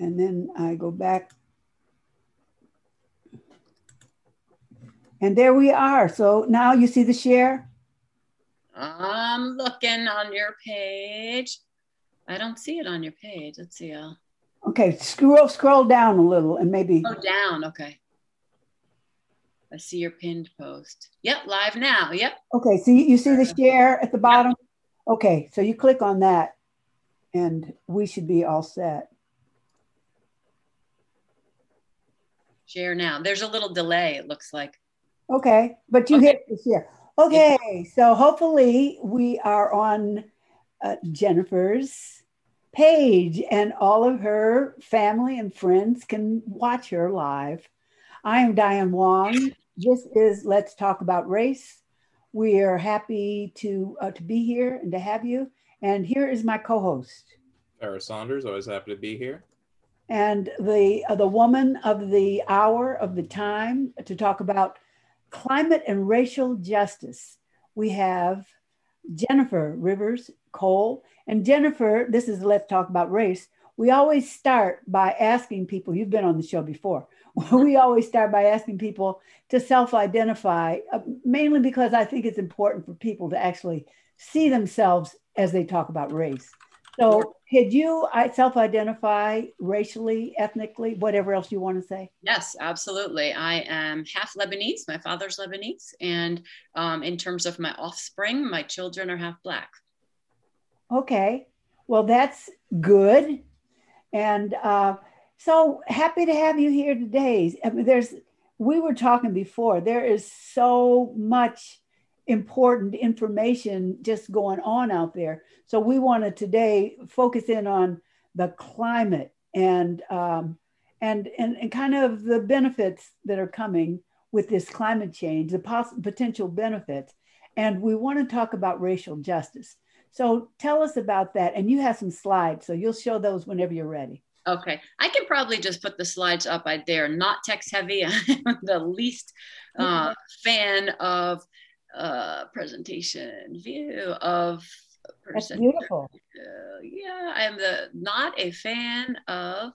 And then I go back. And there we are. So now you see the share? I'm looking on your page. I don't see it on your page. Let's see. Uh, Okay, scroll scroll down a little and maybe oh, down. Okay. I see your pinned post. Yep, live now. Yep. Okay, so you, you see the share at the bottom? Okay, so you click on that and we should be all set. Share now. There's a little delay, it looks like. Okay, but you Okay. hit the share. Okay, so hopefully we are on uh, Jennifer's page and all of her family and friends can watch her live. I am Diane Wong. This is Let's Talk About Race. We are happy to uh, to be here and to have you. And here is my co-host Farrah Saunders, always happy to be here. And the uh, the woman of the hour of the time to talk about climate and racial justice. We have Jennifer Rivers Cole. And Jennifer, this is Let's Talk About Race. We always start by asking people, you've been on the show before, we always start by asking people to self identify, uh, mainly because I think it's important for people to actually see themselves as they talk about race. So, could you self identify racially, ethnically, whatever else you want to say? Yes, absolutely. I am half Lebanese. My father's Lebanese. And um, in terms of my offspring, my children are half Black. Okay, well, that's good. And uh, so happy to have you here today. I mean, there's, we were talking before, there is so much important information just going on out there. So we want to today focus in on the climate and, um, and, and, and kind of the benefits that are coming with this climate change, the poss- potential benefits. And we want to talk about racial justice. So tell us about that. And you have some slides, so you'll show those whenever you're ready. Okay, I can probably just put the slides up. I dare not text heavy. I'm the least uh, fan of uh, presentation view of That's person. beautiful. Uh, yeah, I am the not a fan of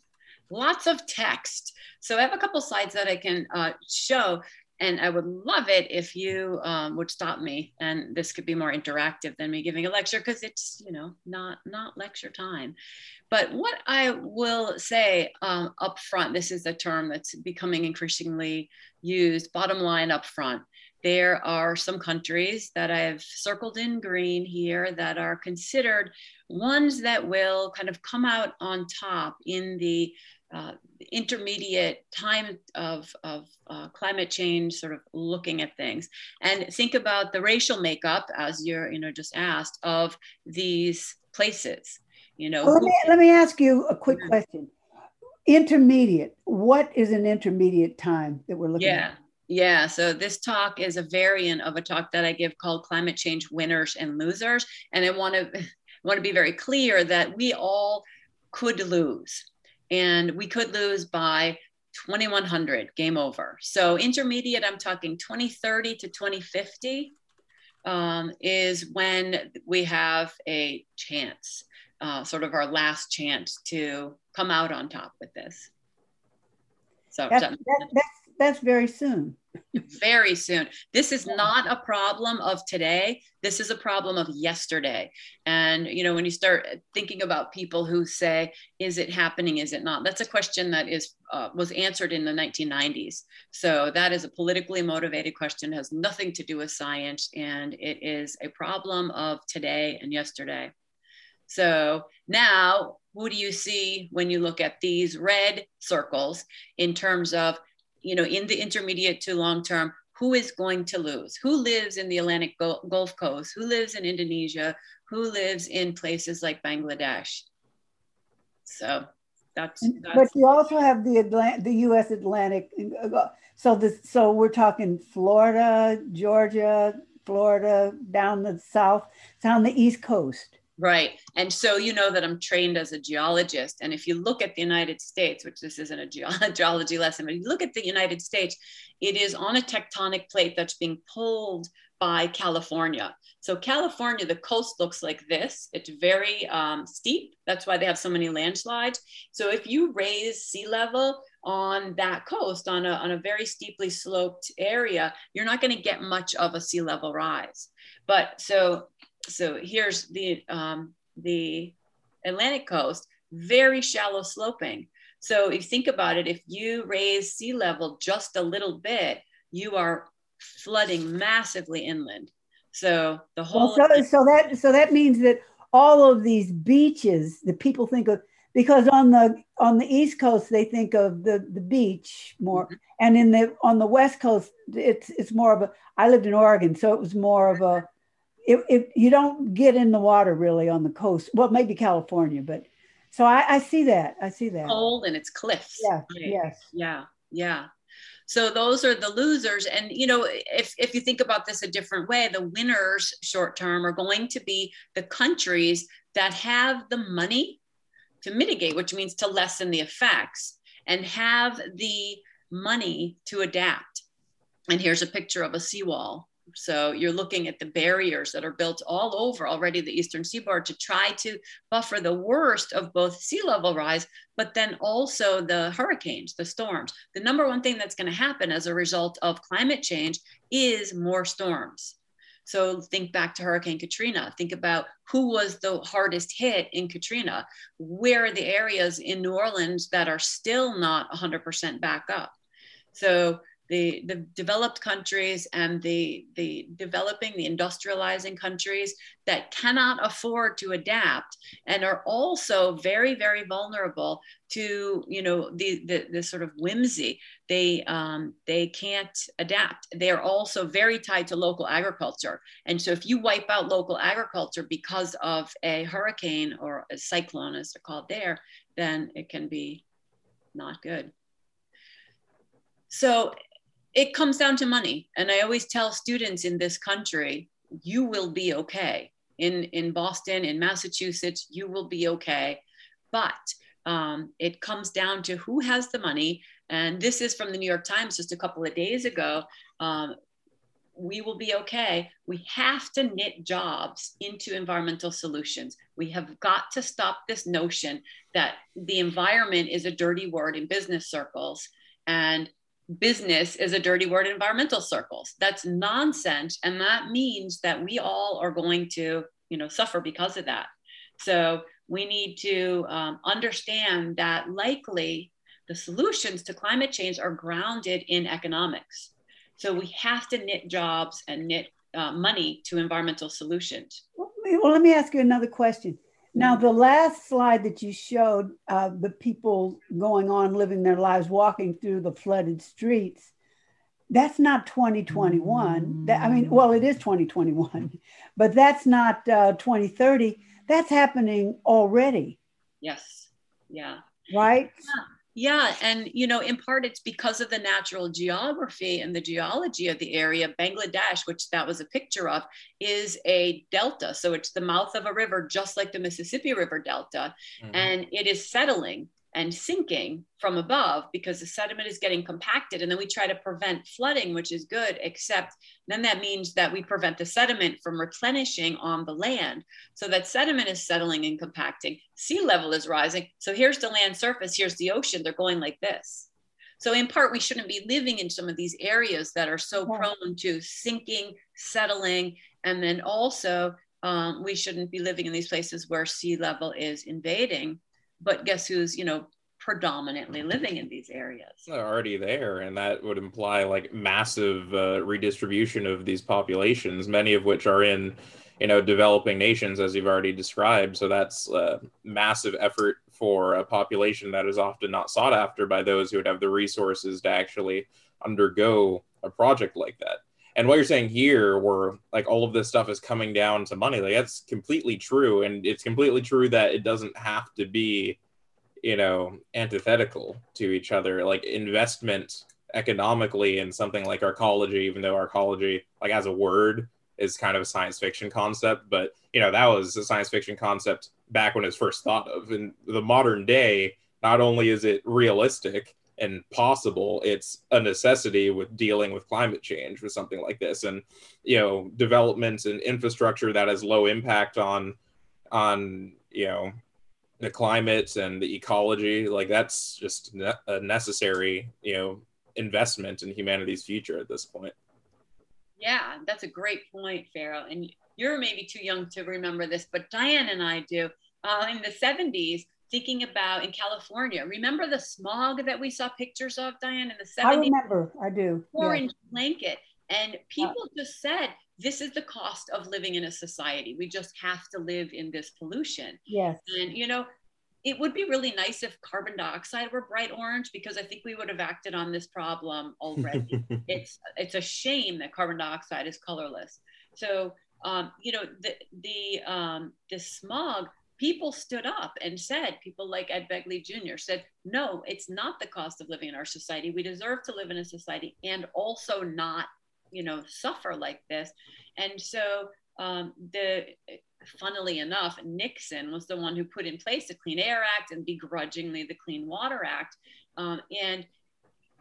lots of text. So I have a couple slides that I can uh, show, and I would love it if you um, would stop me. And this could be more interactive than me giving a lecture because it's you know not not lecture time. But what I will say um, up front, this is a term that's becoming increasingly used. Bottom line up front. There are some countries that I've circled in green here that are considered ones that will kind of come out on top in the uh, intermediate time of, of uh, climate change, sort of looking at things. And think about the racial makeup, as you're you know just asked, of these places. You know, Well, let, me, let me ask you a quick question. Intermediate. What is an intermediate time that we're looking Yeah. at? Yeah, so this talk is a variant of a talk that I give called Climate Change Winners and Losers. And I want to want to be very clear that we all could lose. And we could lose by 2100, game over. So intermediate, I'm talking 2030 to 2050 um, is when we have a chance, uh, sort of our last chance to come out on top with this. So That's, that, that's, that's very soon. very soon. This is not a problem of today. This is a problem of yesterday. And you know, when you start thinking about people who say, "Is it happening? Is it not?" That's a question that is uh, was answered in the 1990s. So that is a politically motivated question. Has nothing to do with science, and it is a problem of today and yesterday. So now, who do you see when you look at these red circles in terms of you know, in the intermediate to long term, who is going to lose? Who lives in the Atlantic Gulf Coast? Who lives in Indonesia? Who lives in places like Bangladesh? So that's, mm, But you also have the Atlantic, the U.S. Atlantic. So this, so we're talking Florida, Georgia, Florida, down the south, down the East Coast. Right. And so you know that I'm trained as a geologist. And if you look at the United States, which this isn't a ge- geology lesson, but you look at the United States, it is on a tectonic plate that's being pulled by California. So California, the coast looks like this. It's very um, steep. That's why they have so many landslides. So if you raise sea level on that coast, on a, on a very steeply sloped area, you're not going to get much of a sea level rise. But so so here's the um, the Atlantic coast, very shallow sloping. So if you think about it, if you raise sea level just a little bit, you are flooding massively inland. So the whole well, so, so that so that means that all of these beaches that people think of because on the on the east coast they think of the the beach more mm-hmm. and in the on the west coast it's it's more of a i lived in oregon so it was more of a it, it, you don't get in the water really on the coast. Well, maybe California, but so I, I see that. I see that. Cold and it's cliffs. Yeah. Right? Yes. Yeah. Yeah. So those are the losers. And you know, if if you think about this a different way, the winners short term are going to be the countries that have the money to mitigate, which means to lessen the effects, and have the money to adapt. And here's a picture of a seawall so you're looking at the barriers that are built all over already the eastern seaboard to try to buffer the worst of both sea level rise, but then also the hurricanes, the storms. The number one thing that's going to happen as a result of climate change is more storms. So think back to Hurricane Katrina. Think about who was the hardest hit in Katrina. Where are the areas in New Orleans that are still not 100% back up? So the, the developed countries and the, the developing, the industrializing countries that cannot afford to adapt and are also very, very vulnerable to, you know, the, the, the sort of whimsy. They, um, they can't adapt. They're also very tied to local agriculture. And so if you wipe out local agriculture because of a hurricane or a cyclone, as they're called there, then it can be not good. So it comes down to money. And I always tell students in this country, you will be okay. In, in Boston, in Massachusetts, you will be okay. But um, it comes down to who has the money. And this is from the New York Times just a couple of days ago. Um, we will be okay. We have to knit jobs into environmental solutions. We have got to stop this notion that the environment is a dirty word in business circles and business is a dirty word in environmental circles. That's nonsense. And that means that we all are going to, you know, suffer because of that. So we need to um, understand that likely the solutions to climate change are grounded in economics. So we have to knit jobs and knit uh, money to environmental solutions. Well, let me ask you another question. Now, the last slide that you showed, uh, the people going on living their lives walking through the flooded streets, that's not 2021. That, I mean, well, it is 2021, but that's not uh, 2030. That's happening already. Yes. Yeah. Right? Yeah. Yeah, and you know, in part it's because of the natural geography and the geology of the area. Bangladesh, which that was a picture of, is a delta. So it's the mouth of a river, just like the Mississippi River Delta, mm-hmm. and it is settling and sinking from above because the sediment is getting compacted. And then we try to prevent flooding, which is good, except then that means that we prevent the sediment from replenishing on the land. So that sediment is settling and compacting. Sea level is rising. So here's the land surface, here's the ocean. They're going like this. So, in part, we shouldn't be living in some of these areas that are so prone to sinking, settling, and then also um, we shouldn't be living in these places where sea level is invading but guess who's you know predominantly living in these areas. They're already there and that would imply like massive uh, redistribution of these populations many of which are in you know developing nations as you've already described. So that's a massive effort for a population that is often not sought after by those who would have the resources to actually undergo a project like that. And what you're saying here where like all of this stuff is coming down to money like that's completely true. And it's completely true that it doesn't have to be you know antithetical to each other like investment economically in something like arcology even though arcology like as a word is kind of a science fiction concept, but you know that was a science fiction concept back when it was first thought of. In the modern day, not only is it realistic and possible, it's a necessity with dealing with climate change with something like this, and you know developments and infrastructure that has low impact on on you know the climate and the ecology. Like that's just ne- a necessary you know investment in humanity's future at this point. Yeah, that's a great point, Farrah And you're maybe too young to remember this, but Diane and I do. Uh, in the 70s, thinking about in California, remember the smog that we saw pictures of, Diane, in the 70s? I remember, I do. Orange yeah. blanket. And people just said, this is the cost of living in a society. We just have to live in this pollution. Yes. And, you know, it would be really nice if carbon dioxide were bright orange because I think we would have acted on this problem already. it's it's a shame that carbon dioxide is colorless. So um, you know the the um, the smog. People stood up and said, people like Ed Begley Jr. said, no, it's not the cost of living in our society. We deserve to live in a society and also not, you know, suffer like this. And so um, the funnily enough, Nixon was the one who put in place the Clean Air Act and begrudgingly the Clean Water Act. Um, and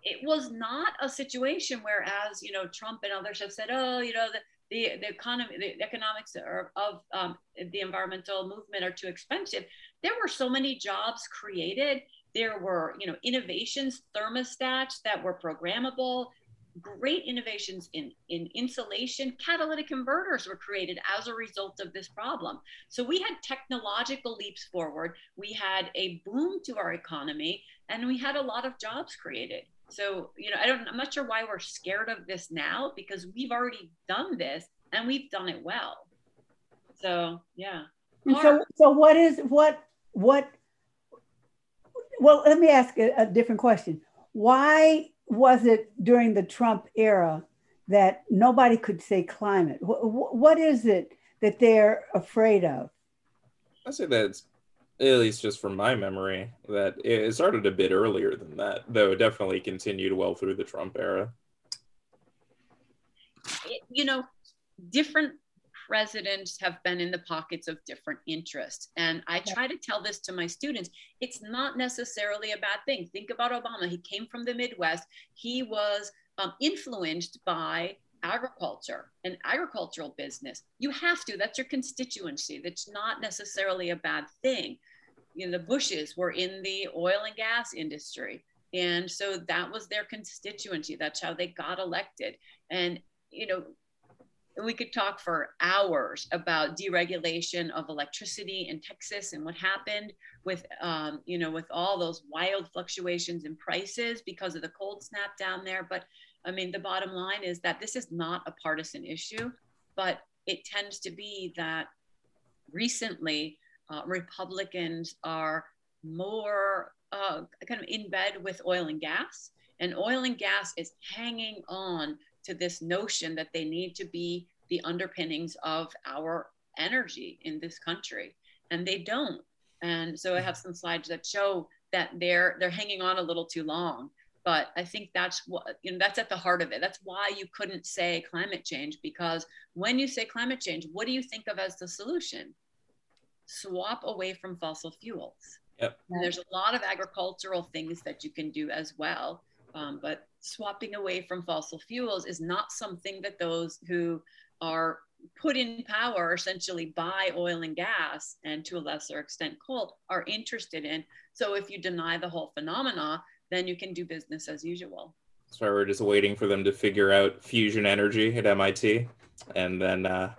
it was not a situation where, as you know, Trump and others have said, oh, you know, the, the, the economy, the economics are, of um, the environmental movement are too expensive. There were so many jobs created. There were, you know, innovations, thermostats that were programmable great innovations in, in insulation. Catalytic converters were created as a result of this problem. So we had technological leaps forward. We had a boom to our economy, and we had a lot of jobs created. So, you know, I don't, I'm not sure why we're scared of this now because we've already done this and we've done it well. So, yeah. so, so what is, what, what, well, let me ask a, a different question. Why was it during the Trump era that nobody could say climate? what is it that they're afraid of? I say that's at least just from my memory that it started a bit earlier than that, though it definitely continued well through the Trump era. You know, different presidents have been in the pockets of different interests. And I try to tell this to my students it's not necessarily a bad thing. Think about Obama. He came from the Midwest, he was um, influenced by agriculture and agricultural business. You have to, that's your constituency. That's not necessarily a bad thing. You know, the Bushes were in the oil and gas industry. And so that was their constituency. That's how they got elected. And, you know, we could talk for hours about deregulation of electricity in Texas and what happened with, um, you know, with all those wild fluctuations in prices because of the cold snap down there. But I mean, the bottom line is that this is not a partisan issue, but it tends to be that recently uh, Republicans are more uh, kind of in bed with oil and gas, and oil and gas is hanging on to this notion that they need to be the underpinnings of our energy in this country and they don't. And so i have some slides that show that they're they're hanging on a little too long but i think that's what you know that's at the heart of it. That's why you couldn't say climate change because when you say climate change what do you think of as the solution? Swap away from fossil fuels. Yep. and there's a lot of agricultural things that you can do as well um, but swapping away from fossil fuels is not something that those who are put in power essentially by oil and gas and to a lesser extent coal are interested in. So if you deny the whole phenomena, then you can do business as usual. So we're just waiting for them to figure out fusion energy at MIT, and then uh,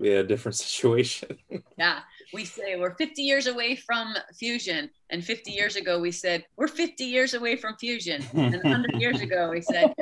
be a different situation. yeah, we say we're 50 years away from fusion, and 50 years ago we said we're 50 years away from fusion, and 100 years ago we said.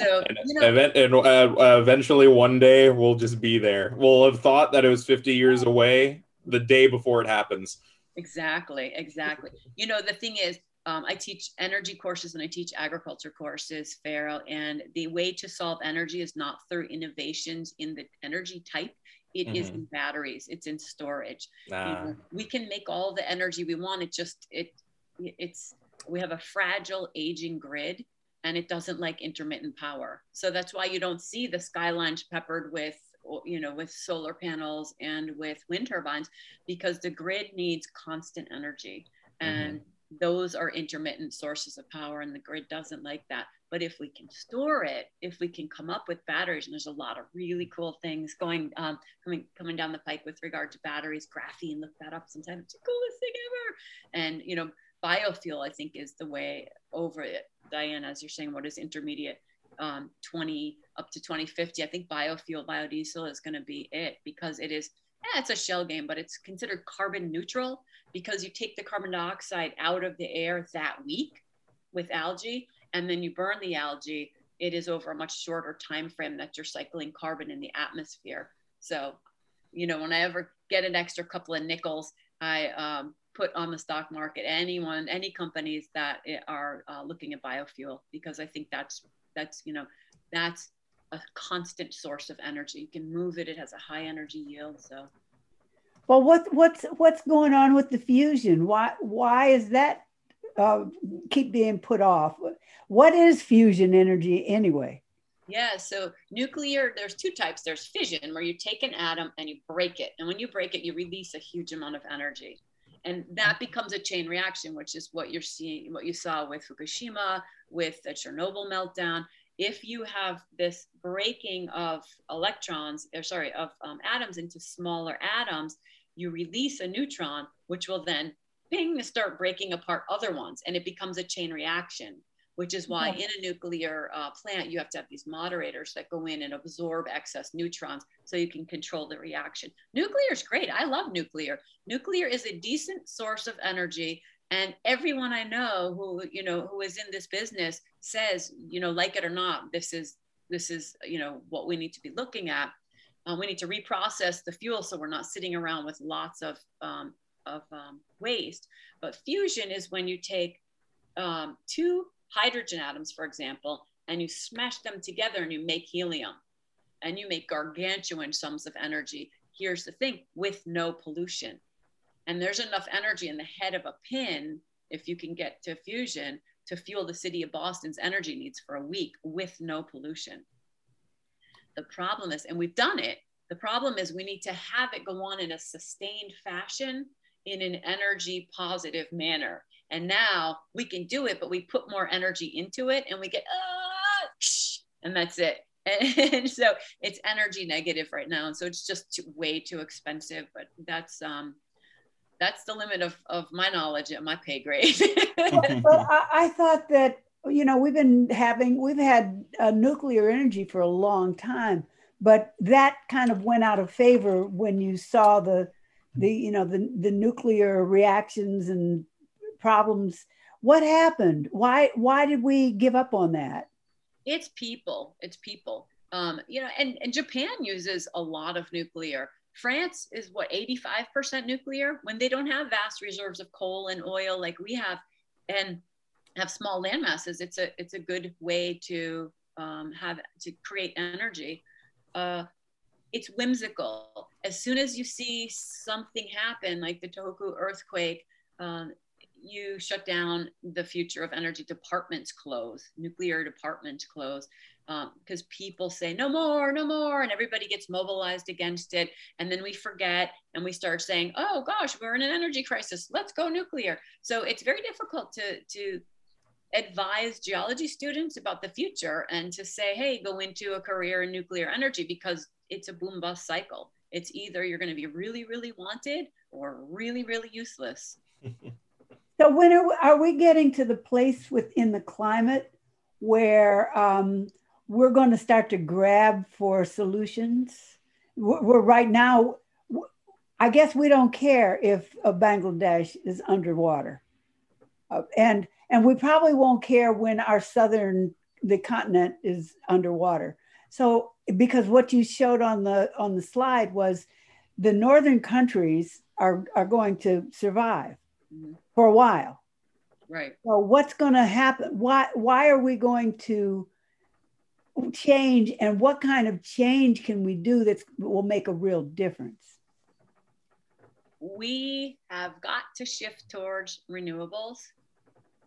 So and, you know, event, and uh, uh, eventually one day we'll just be there. We'll have thought that it was 50 years away the day before it happens. Exactly, exactly. You know, the thing is, um, I teach energy courses and I teach agriculture courses, Farrah. And the way to solve energy is not through innovations in the energy type. It mm-hmm. is in batteries. It's in storage. You know, we can make all the energy we want. It just it it's we have a fragile aging grid and it doesn't like intermittent power. So that's why you don't see the skylines peppered with you know with solar panels and with wind turbines because the grid needs constant energy and mm-hmm. those are intermittent sources of power and the grid doesn't like that but if we can store it if we can come up with batteries and there's a lot of really cool things going um, coming coming down the pike with regard to batteries graphene look that up sometime it's the coolest thing ever. And you know biofuel i think is the way over it. Diane as you're saying what is intermediate um, 20 up to 2050 i think biofuel biodiesel is going to be it because it is yeah, it's a shell game but it's considered carbon neutral because you take the carbon dioxide out of the air that week with algae and then you burn the algae it is over a much shorter time frame that you're cycling carbon in the atmosphere. So you know when i ever get an extra couple of nickels i um, put on the stock market anyone any companies that are uh, looking at biofuel because i think that's that's you know that's a constant source of energy. You can move it it has a high energy yield so. Well what what's what's going on with the fusion? Why why is that uh, keep being put off what is fusion energy anyway yeah, so nuclear, there's two types. There's fission, where you take an atom and you break it. And when you break it, you release a huge amount of energy. And that becomes a chain reaction, which is what you're seeing, what you saw with Fukushima, with the Chernobyl meltdown. If you have this breaking of electrons, or sorry, of um, atoms into smaller atoms, you release a neutron, which will then ping to start breaking apart other ones, and it becomes a chain reaction which is why in a nuclear uh, plant you have to have these moderators that go in and absorb excess neutrons so you can control the reaction. Nuclear is great. I love nuclear. Nuclear is a decent source of energy and everyone i know who you know who is in this business says you know like it or not this is this is you know what we need to be looking at. Um, we need to reprocess the fuel so we're not sitting around with lots of um, of um, waste but fusion is when you take um, two hydrogen atoms, for example, and you smash them together and you make helium and you make gargantuan sums of energy. Here's the thing with no pollution. And there's enough energy in the head of a pin, if you can get to fusion, to fuel the city of Boston's energy needs for a week with no pollution. The problem is, and we've done it, the problem is we need to have it go on in a sustained fashion in an energy positive manner. And now we can do it, but we put more energy into it and we get, ah, and that's it. And so it's energy negative right now. And so it's just too, way too expensive, but that's, um, that's the limit of, of my knowledge at my pay grade. but, but I, I, thought that, you know, we've been having, we've had uh, nuclear energy for a long time, but that kind of went out of favor when you saw the, the, you know, the, the nuclear reactions and problems. What happened? Why why did we give up on that? It's people. It's people. Um, you know and, and japan uses a lot of nuclear. France is what 85% nuclear when they don't have vast reserves of coal and oil like we have and have small land masses it's a it's a good way to um, have to create energy. Uh, it's whimsical. As soon as you see something happen like the tohoku earthquake um, you shut down the future of energy departments close nuclear departments close because um, people say no more no more and everybody gets mobilized against it. And then we forget and we start saying oh gosh we're in an energy crisis. Let's go nuclear. So it's very difficult to to advise geology students about the future and to say hey go into a career in nuclear energy because it's a boom bust cycle it's either you're going to be really really wanted or really really useless So when are, are we getting to the place within the climate where um, we're going to start to grab for solutions? We're, we're right now. I guess we don't care if Bangladesh is underwater, uh, and and we probably won't care when our southern the continent is underwater. So because what you showed on the on the slide was the northern countries are are going to survive mm-hmm. for a while. Right. So what's going to happen? Why why are we going to change and what kind of change can we do that will make a real difference? We have got to shift towards renewables.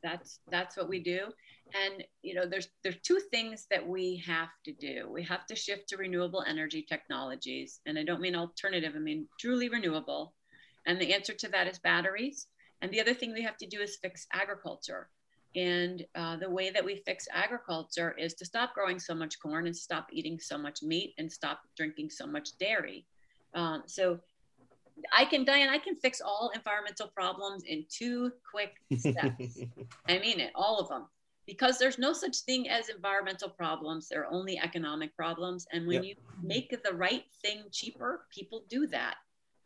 that's that's what we do and you know there's there's two things that we have to do. We have to shift to renewable energy technologies and i don't mean alternative i mean truly renewable. And the answer to that is batteries. And the other thing we have to do is fix agriculture. And uh, the way that we fix agriculture is to stop growing so much corn and stop eating so much meat and stop drinking so much dairy. Um, so I can, Diane, I can fix all environmental problems in two quick steps. I mean it, all of them. Because there's no such thing as environmental problems, there are only economic problems. And when yep. you make the right thing cheaper, people do that.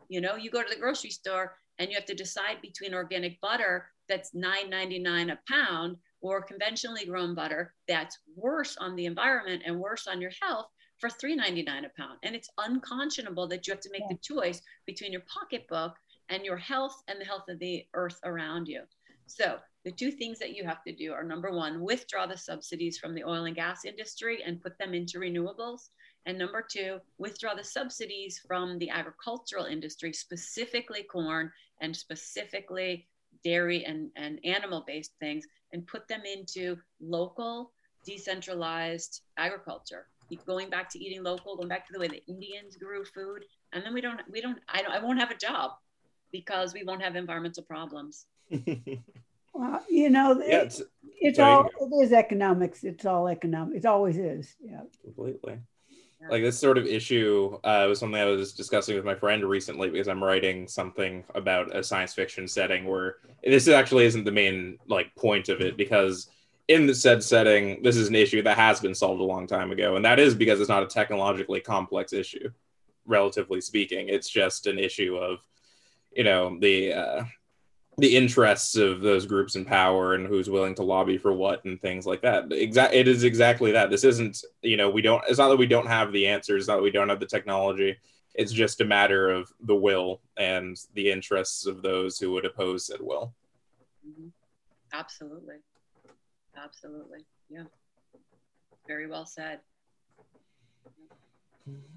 You know, you go to the grocery store and you have to decide between organic butter that's $9.99 a pound or conventionally grown butter that's worse on the environment and worse on your health for $3.99 a pound. And it's unconscionable that you have to make yeah. the choice between your pocketbook and your health and the health of the earth around you. So the two things that you have to do are number one, withdraw the subsidies from the oil and gas industry and put them into renewables. And number two, withdraw the subsidies from the agricultural industry, specifically corn and specifically dairy and, and animal based things, and put them into local, decentralized agriculture going back to eating local, going back to the way the Indians grew food, and then we don't, we don't, I, don't, I won't have a job because we won't have environmental problems. well, you know, yeah, it's, it's all it is economics. It's all economic. It always is. Yeah, completely. Like this sort of issue uh, was something I was discussing with my friend recently because I'm writing something about a science fiction setting where this actually isn't the main like point of it because in the said setting, this is an issue that has been solved a long time ago, and that is because it's not a technologically complex issue, relatively speaking. It's just an issue of, you know, the uh, the interests of those groups in power and who's willing to lobby for what and things like that. Exact, it is exactly that. This isn't, you know, we don't. It's not that we don't have the answers. Not that we don't have the technology. It's just a matter of the will and the interests of those who would oppose said will. Mm-hmm. Absolutely. Absolutely. Yeah. Very well said.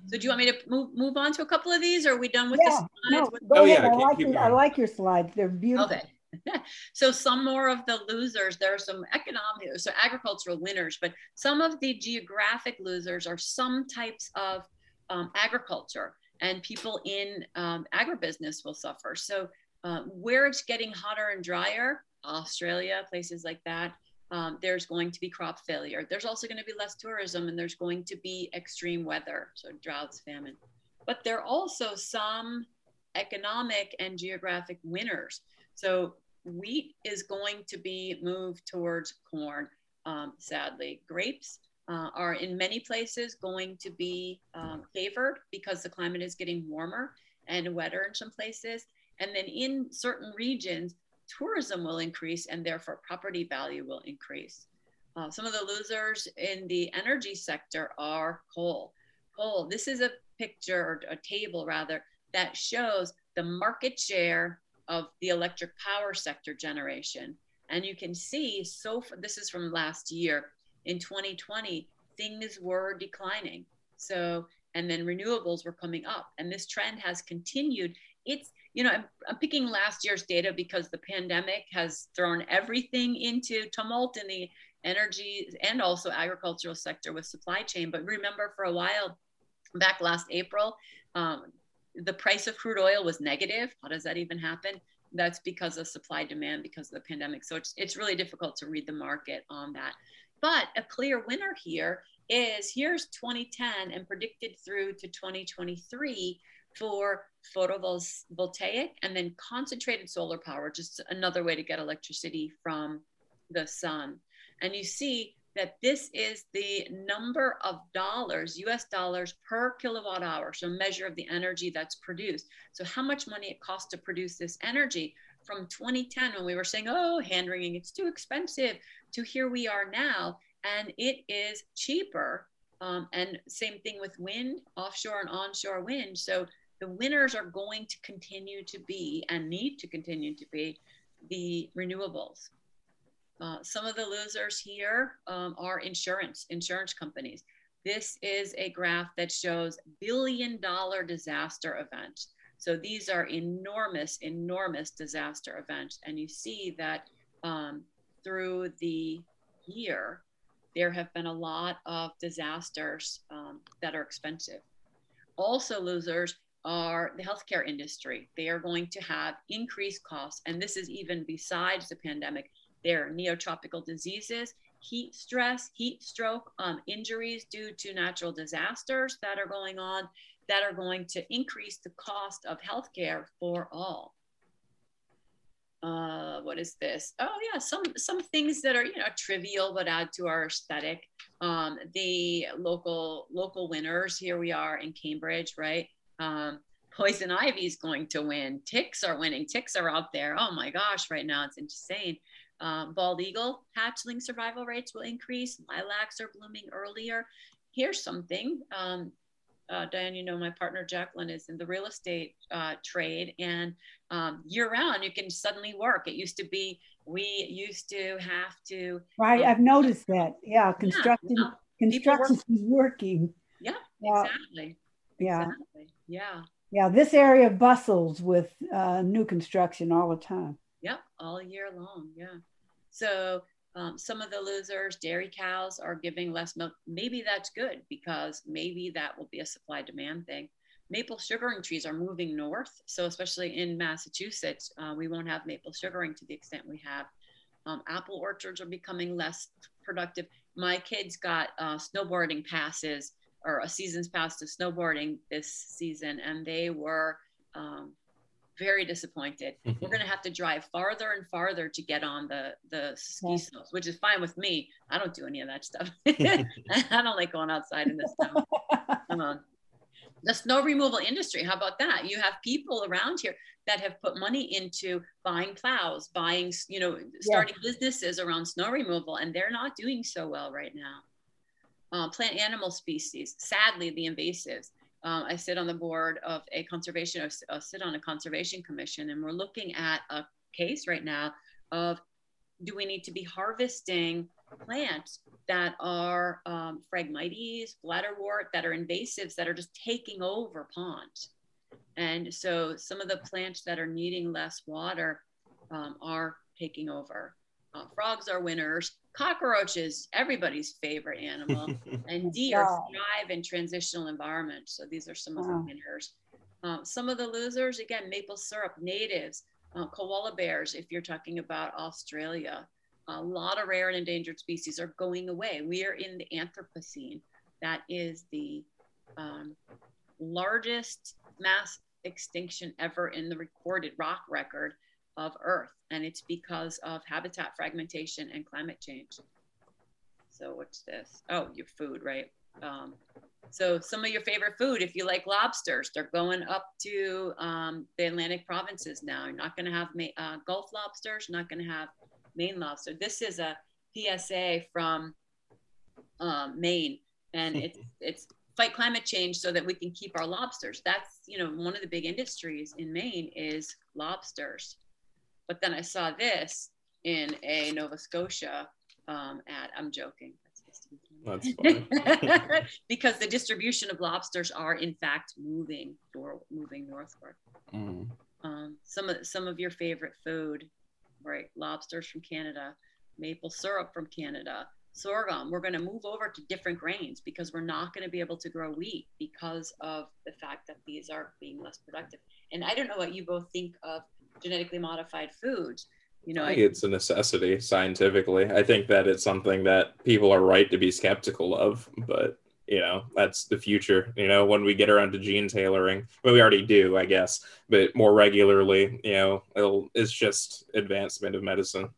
So do you want me to move move on to a couple of these or are we done with yeah, the slides? No, go oh, ahead. Yeah, I, like your, I like your slides. They're beautiful. Okay. so some more of the losers, there are some economic, so agricultural winners, but some of the geographic losers are some types of um, agriculture and people in um, agribusiness will suffer. So uh, where it's getting hotter and drier, Australia, places like that, um, there's going to be crop failure. There's also going to be less tourism and there's going to be extreme weather, so droughts, famine. But there are also some economic and geographic winners. So wheat is going to be moved towards corn, um, sadly. Grapes uh, are in many places going to be um, favored because the climate is getting warmer and wetter in some places. And then in certain regions, tourism will increase and therefore property value will increase. Uh, some of the losers in the energy sector are coal. Coal, this is a picture or a table rather that shows the market share of the electric power sector generation. And you can see, so this is from last year, in 2020, things were declining. So, and then renewables were coming up. And this trend has continued. It's you know, I'm, I'm, picking last year's data because the pandemic has thrown everything into tumult in the energy and also agricultural sector with supply chain. But remember, for a while back last April, um, the price of crude oil was negative. How does that even happen? That's because of supply demand because of the pandemic. So it's, it's really difficult to read the market on that. But a clear winner here is here's 2010 and predicted through to 2023 for photovoltaic and then concentrated solar power, just another way to get electricity from the sun. And you see that this is the number of dollars, US dollars per kilowatt hour, so measure of the energy that's produced. So, how much money it costs to produce this energy from 2010 when we were saying, oh, hand wringing, it's too expensive, to here we are now, and it is cheaper. Um, and same thing with wind, offshore and onshore wind. So, the winners are going to continue to be and need to continue to be the renewables. Uh, some of the losers here um, are insurance, insurance companies. This is a graph that shows billion dollar disaster events. So these are enormous, enormous disaster events. And you see that um, through the year, there have been a lot of disasters um, that are expensive. Also, losers are the healthcare industry. They are going to have increased costs, and this is even besides the pandemic. There are neotropical diseases, heat stress, heat stroke, um, injuries due to natural disasters that are going on that are going to increase the cost of healthcare for all uh, what is this? Oh yeah, some some things that are you know trivial but add to our aesthetic. Um, the local local winners. Here we are in Cambridge, right? Um, poison ivy is going to win. Ticks are winning. Ticks are out there. Oh my gosh, right now it's insane. Um, bald eagle hatchling survival rates will increase. Lilacs are blooming earlier. Here's something. Um, uh, Diane, you know, my partner Jacqueline is in the real estate uh, trade, and um, year round you can suddenly work. It used to be we used to have to. Right, I've noticed that. Yeah, construction yeah, construction is working. Yeah, exactly. Yeah. Exactly. Yeah. Yeah, this area bustles with uh, new construction all the time. Yep, all year long. Yeah. So um, some of the losers, dairy cows, are giving less milk. Maybe that's good because maybe that will be a supply demand thing. Maple sugaring trees are moving north. So, especially in Massachusetts, uh, we won't have maple sugaring to the extent we have. Um, apple orchards are becoming less productive. My kids got uh, snowboarding passes or a season's pass to snowboarding this season, and they were um, very disappointed. Mm-hmm. We're going to have to drive farther and farther to get on the the ski snows, which is fine with me. I don't do any of that stuff. I don't like going outside in the snow. Um, the snow removal industry, how about that? You have people around here that have put money into buying plows, buying, you know, starting businesses around snow removal, and they're not doing so well right now. Uh, plant animal species, sadly, the invasives um, I sit on the board of a conservation, I sit on a conservation commission, and we're looking at a case right now of do we need to be harvesting plants that are um, phragmites, bladderwort, that are invasives that are just taking over ponds. And so some of the plants that are needing less water um, are taking over. Uh, frogs are winners cockroaches, everybody's favorite animal, and deer thrive in transitional environments. So these are some of the winners. Um, some of the losers, again, maple syrup, natives, uh, koala bears, if you're talking about Australia. A lot of rare and endangered species are going away. We are in the Anthropocene. That is the um, largest mass extinction ever in the recorded rock record of Earth, and it's because of habitat fragmentation and climate change. So what's this? Oh, your food, right? Um, so some of your favorite food, if you like lobsters, they're going up to um, the Atlantic provinces now. You're not going to have uh, Gulf lobsters, not going to have Maine lobster. This is a PSA from um, Maine, and it's it's fight climate change so that we can keep our lobsters. That's you know one of the big industries in Maine is lobsters. But then I saw this in a Nova Scotia um, ad. I'm joking. That's funny. because the distribution of lobsters are in fact moving or moving northward. Mm. Um, some of some of your favorite food, right? Lobsters from Canada, maple syrup from Canada, sorghum. We're going to move over to different grains because we're not going to be able to grow wheat because of the fact that these are being less productive. And I don't know what you both think of genetically modified food. you know I think it's a necessity scientifically. I think that it's something that people are right to be skeptical of but you know that's the future you know when we get around to gene tailoring. Well we already do i guess but more regularly you know it'll it's just advancement of medicine.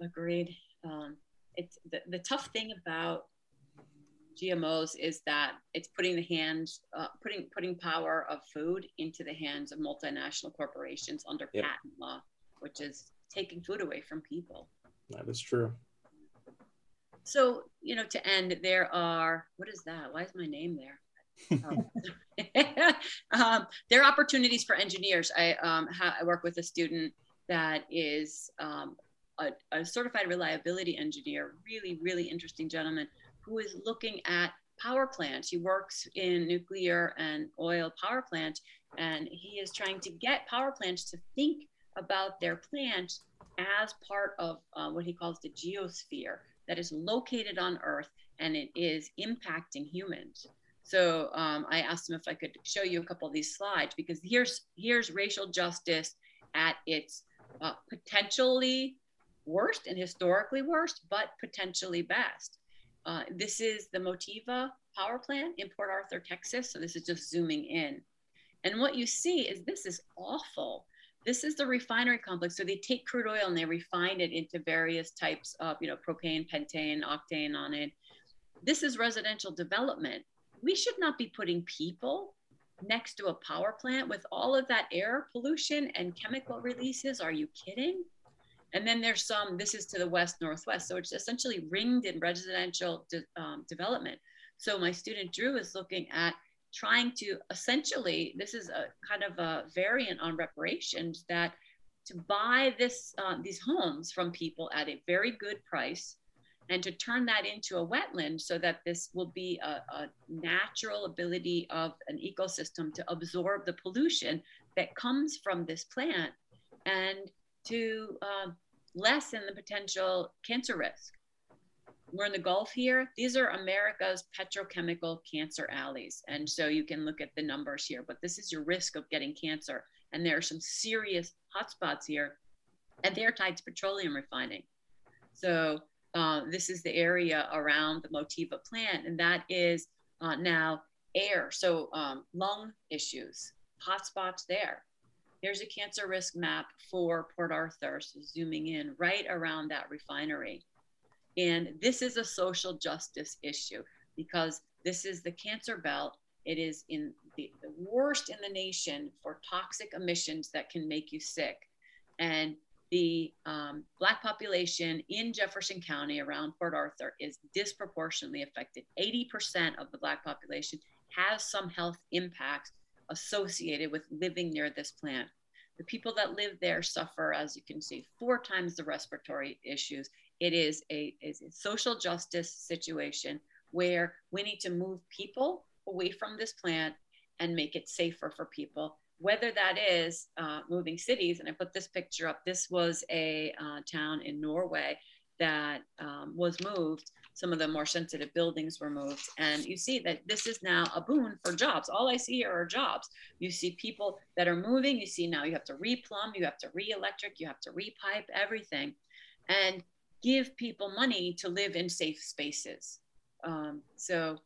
Agreed. Um, it's the, the tough thing about GMOs is that it's putting the hands, uh, putting putting power of food into the hands of multinational corporations under yep. patent law, which is taking food away from people. That is true. So you know, to end, there are what is that? Why is my name there? oh. um, there are opportunities for engineers. I, um, ha- I work with a student that is um, a, a certified reliability engineer, really, really interesting gentleman who is looking at power plants. He works in nuclear and oil power plant, and he is trying to get power plants to think about their plant as part of uh, what he calls the geosphere that is located on Earth and it is impacting humans. So um, I asked him if I could show you a couple of these slides because here's here's racial justice at its uh, potentially worst and historically worst, but potentially best. Uh, this is the Motiva power plant in Port Arthur, Texas. So this is just zooming in. And what you see is this is awful. This is the refinery complex. So they take crude oil and they refine it into various types of, you know, propane, pentane, octane on it. This is residential development. We should not be putting people next to a power plant with all of that air pollution and chemical releases. Are you kidding? And then there's some, this is to the west northwest. So it's essentially ringed in residential de, um, development. So my student Drew is looking at trying to essentially, this is a kind of a variant on reparations that to buy this uh, these homes from people at a very good price and to turn that into a wetland so that this will be a, a natural ability of an ecosystem to absorb the pollution that comes from this plant and to uh, lessen the potential cancer risk. We're in the Gulf here. These are America's petrochemical cancer alleys. And so you can look at the numbers here, but this is your risk of getting cancer. And there are some serious hotspots here, and they're tied to petroleum refining. So uh, this is the area around the Motiva plant, and that is uh, now air. So um, lung issues, hotspots there. Here's a cancer risk map for Port Arthur, so zooming in right around that refinery. And this is a social justice issue because this is the cancer belt. It is in the, the worst in the nation for toxic emissions that can make you sick. And the um, Black population in Jefferson County around Port Arthur is disproportionately affected. 80% of the Black population has some health impacts associated with living near this plant. The people that live there suffer, as you can see, four times the respiratory issues. It is a, is a social justice situation where we need to move people away from this plant and make it safer for people whether that is uh, moving cities. And I put this picture up. This was a uh, town in Norway that um, was moved some of the more sensitive buildings were moved. And you see that this is now a boon for jobs. All I see here are jobs. You see people that are moving. You see now you have to replumb, you have to re-electric, you have to repipe everything, and give people money to live in safe spaces. Um, so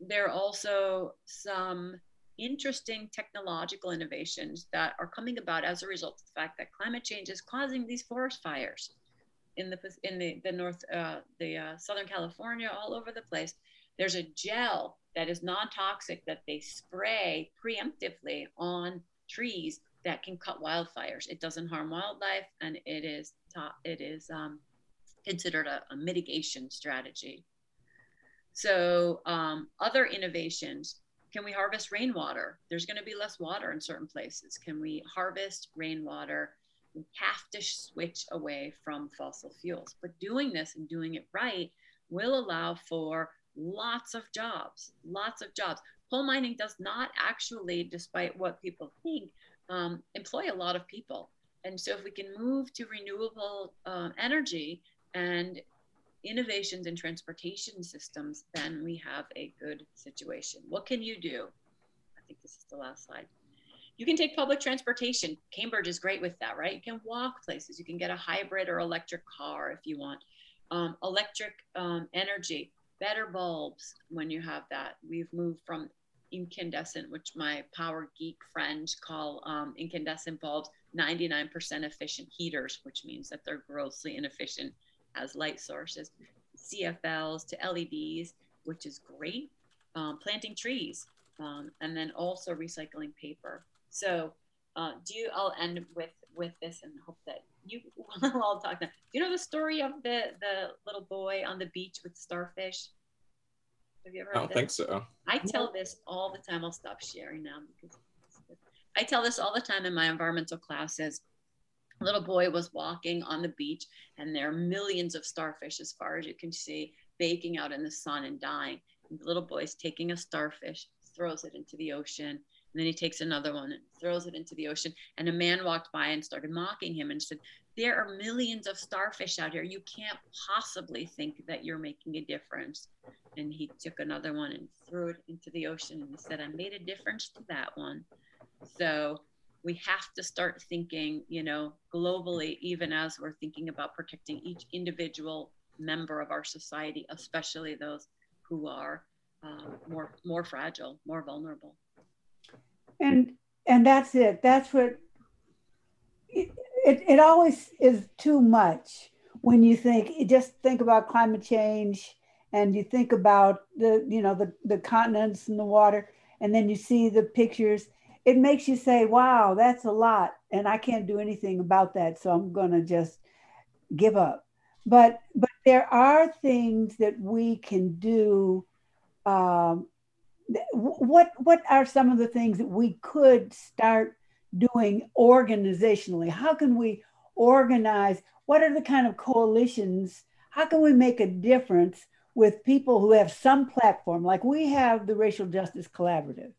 there are also some interesting technological innovations that are coming about as a result of the fact that climate change is causing these forest fires in the in the the north uh, the uh, southern California all over the place. There's a gel that is non-toxic that they spray preemptively on trees that can cut wildfires. It doesn't harm wildlife, and it is ta- it is um, considered a, a, mitigation strategy. So um, other innovations. Can we harvest rainwater? There's going to be less water in certain places. Can we harvest rainwater? We have to switch away from fossil fuels. But doing this and doing it right will allow for lots of jobs, lots of jobs. Coal mining does not actually, despite what people think, um, employ a lot of people. And so, if we can move to renewable um, energy and innovations in transportation systems, then we have a good situation. What can you do? I think this is the last slide you can take public transportation. Cambridge is great with that, right? You can walk places. You can get a hybrid or electric car if you want. Um, electric um, energy, better bulbs when you have that. We've moved from incandescent, which my power geek friends call um, incandescent bulbs, 99% efficient heaters, which means that they're grossly inefficient as light sources. CFLs to LEDs, which is great. Um, planting trees, um, and then also recycling paper. So, uh, do you? I'll end with with this and hope that you will all talk. Now. Do you know the story of the the little boy on the beach with starfish? Have you ever? I don't think so. I tell this all the time. I'll stop sharing now because I tell this all the time in my environmental classes. A little boy was walking on the beach, and there are millions of starfish as far as you can see, baking out in the sun and dying. And the little boy's taking a starfish, throws it into the ocean, and then he takes another one and throws it into the ocean. And a man walked by and started mocking him and said, there are millions of starfish out here. You can't possibly think that you're making a difference. And he took another one and threw it into the ocean and said, I made a difference to that one. So we have to start thinking, you know, globally, even as we're thinking about protecting each individual member of our society, especially those who are uh, more more fragile, more vulnerable. And and that's it. That's what it, it, it always is too much when you think just think about climate change and you think about the you know the, the continents and the water and then you see the pictures it makes you say wow that's a lot and i can't do anything about that so i'm going to just give up but but there are things that we can do um, what what are some of the things that we could start doing organizationally? How can we organize? What are the kind of coalitions? How can we make a difference with people who have some platform? Like we have the racial justice collaborative.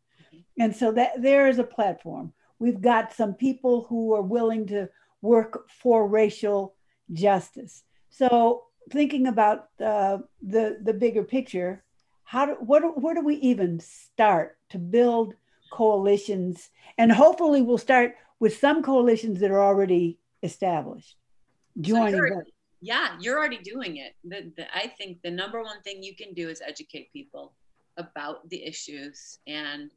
And so that there is a platform. We've got some people who are willing to work for racial justice. So thinking about uh, the the bigger picture how do what where do we even start to build coalitions? And hopefully we'll start with some coalitions that are already established. Joining so yeah you're already doing it. The, the, i think the number one thing you can do is educate people about the issues and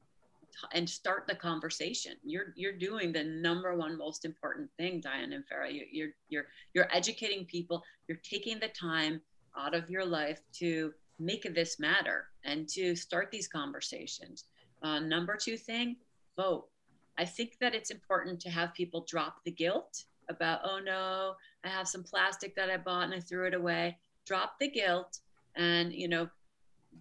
and start the conversation. You're you're doing the number one most important thing diane and Farrah. You, you're you're you're educating people. You're taking the time out of your life to make this matter and to start these conversations. Uh, number two thing, vote. I think that it's important to have people drop the guilt about, oh no, I have some plastic that I bought and I threw it away. Drop the guilt and, you know,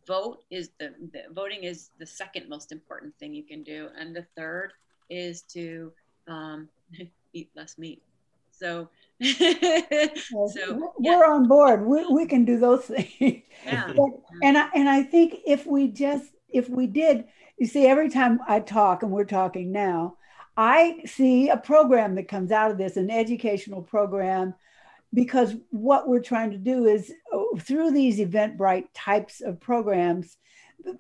vote is the, the voting is the second most important thing you can do. And the third is to um, eat less meat. So, so we're on board. We, we can do those things. Yeah. but, and I and I think if we just if we did, you see, every time I talk, and we're talking now, I see a program that comes out of this, an educational program, because what we're trying to do is oh, through these Eventbrite types of programs,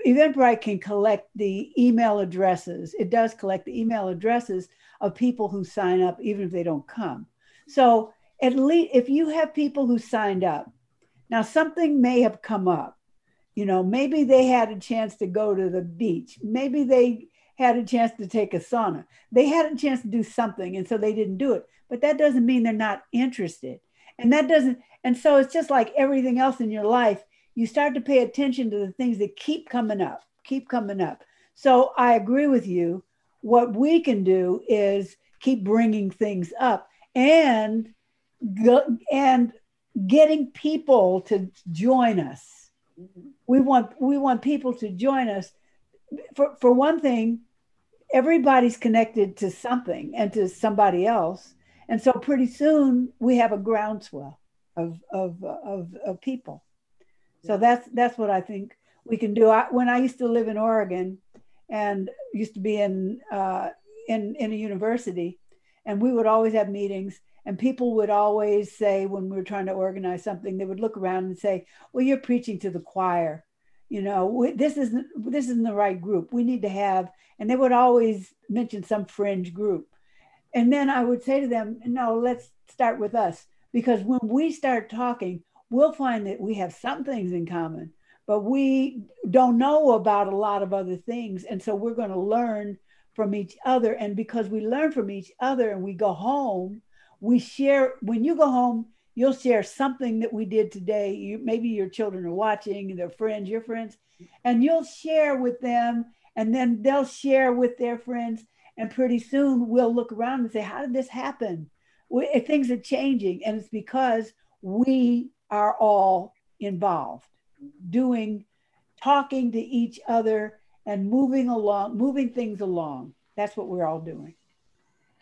Eventbrite can collect the email addresses. It does collect the email addresses of people who sign up, even if they don't come. So at least if you have people who signed up, now something may have come up. You know, maybe they had a chance to go to the beach. Maybe they had a chance to take a sauna. They had a chance to do something and so they didn't do it. But that doesn't mean they're not interested. And that doesn't, and so it's just like everything else in your life. You start to pay attention to the things that keep coming up, keep coming up. So I agree with you. What we can do is keep bringing things up and and getting people to join us. Mm-hmm. We want we want people to join us. For for one thing, everybody's connected to something and to somebody else, and so pretty soon we have a groundswell of of of, of people. So that's that's what I think we can do. I, when I used to live in Oregon, and used to be in uh, in in a university, and we would always have meetings and people would always say when we were trying to organize something they would look around and say well you're preaching to the choir. You know this isn't this isn't the right group. We need to have and they would always mention some fringe group. And then i would say to them no let's start with us because when we start talking we'll find that we have some things in common but we don't know about a lot of other things and so we're going to learn from each other. And because we learn from each other and we go home, we share, when you go home, you'll share something that we did today. You, maybe your children are watching, their friends, your friends, and you'll share with them, and then they'll share with their friends. And pretty soon we'll look around and say, How did this happen? We, eh, things are changing. And it's because we are all involved, doing, talking to each other and moving along, moving things along. That's what we're all doing.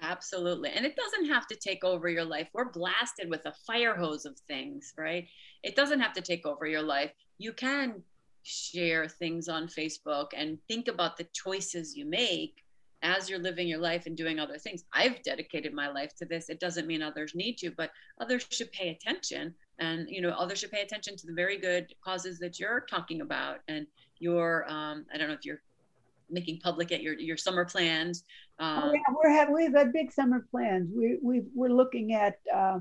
Absolutely. And it doesn't have to take over your life. We're blasted with a fire hose of things, right? It doesn't have to take over your life. You can share things on Facebook and think about the choices you make as you're living your life and doing other things i've dedicated my life to this it doesn't mean others need to but others should pay attention and you know others should pay attention to the very good causes that you're talking about and your um, i don't know if you're making public at your your summer plans um, oh, yeah, we're having we've had big summer plans. We, we we're looking at uh,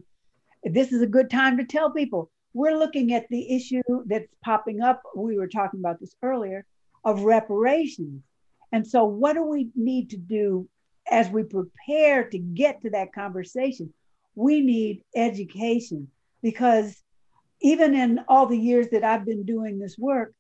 this is a good time to tell people we're looking at the issue that's popping up. We were talking about this earlier of reparations. And so, what do we need to do as we prepare to get to that conversation? We need education because even in all the years that I've been doing this work,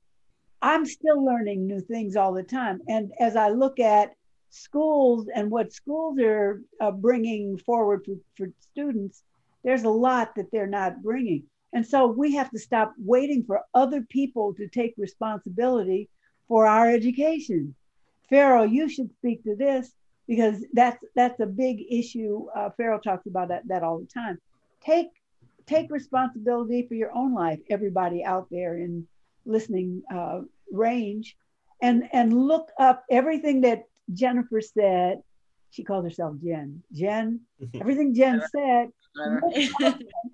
I'm still learning new things all the time. And as I look at schools and what schools are uh, bringing forward for, for students, there's a lot that they're not bringing. And so we have to stop waiting for other people to take responsibility for our education. Farrah, you should speak to this because that's that's a big issue. Uh, Farrah talks about that, that all the time. Take take responsibility for your own life, everybody out there in listening uh, range, and and look up everything that Jennifer said. She calls herself Jen. Jen, everything Jen said,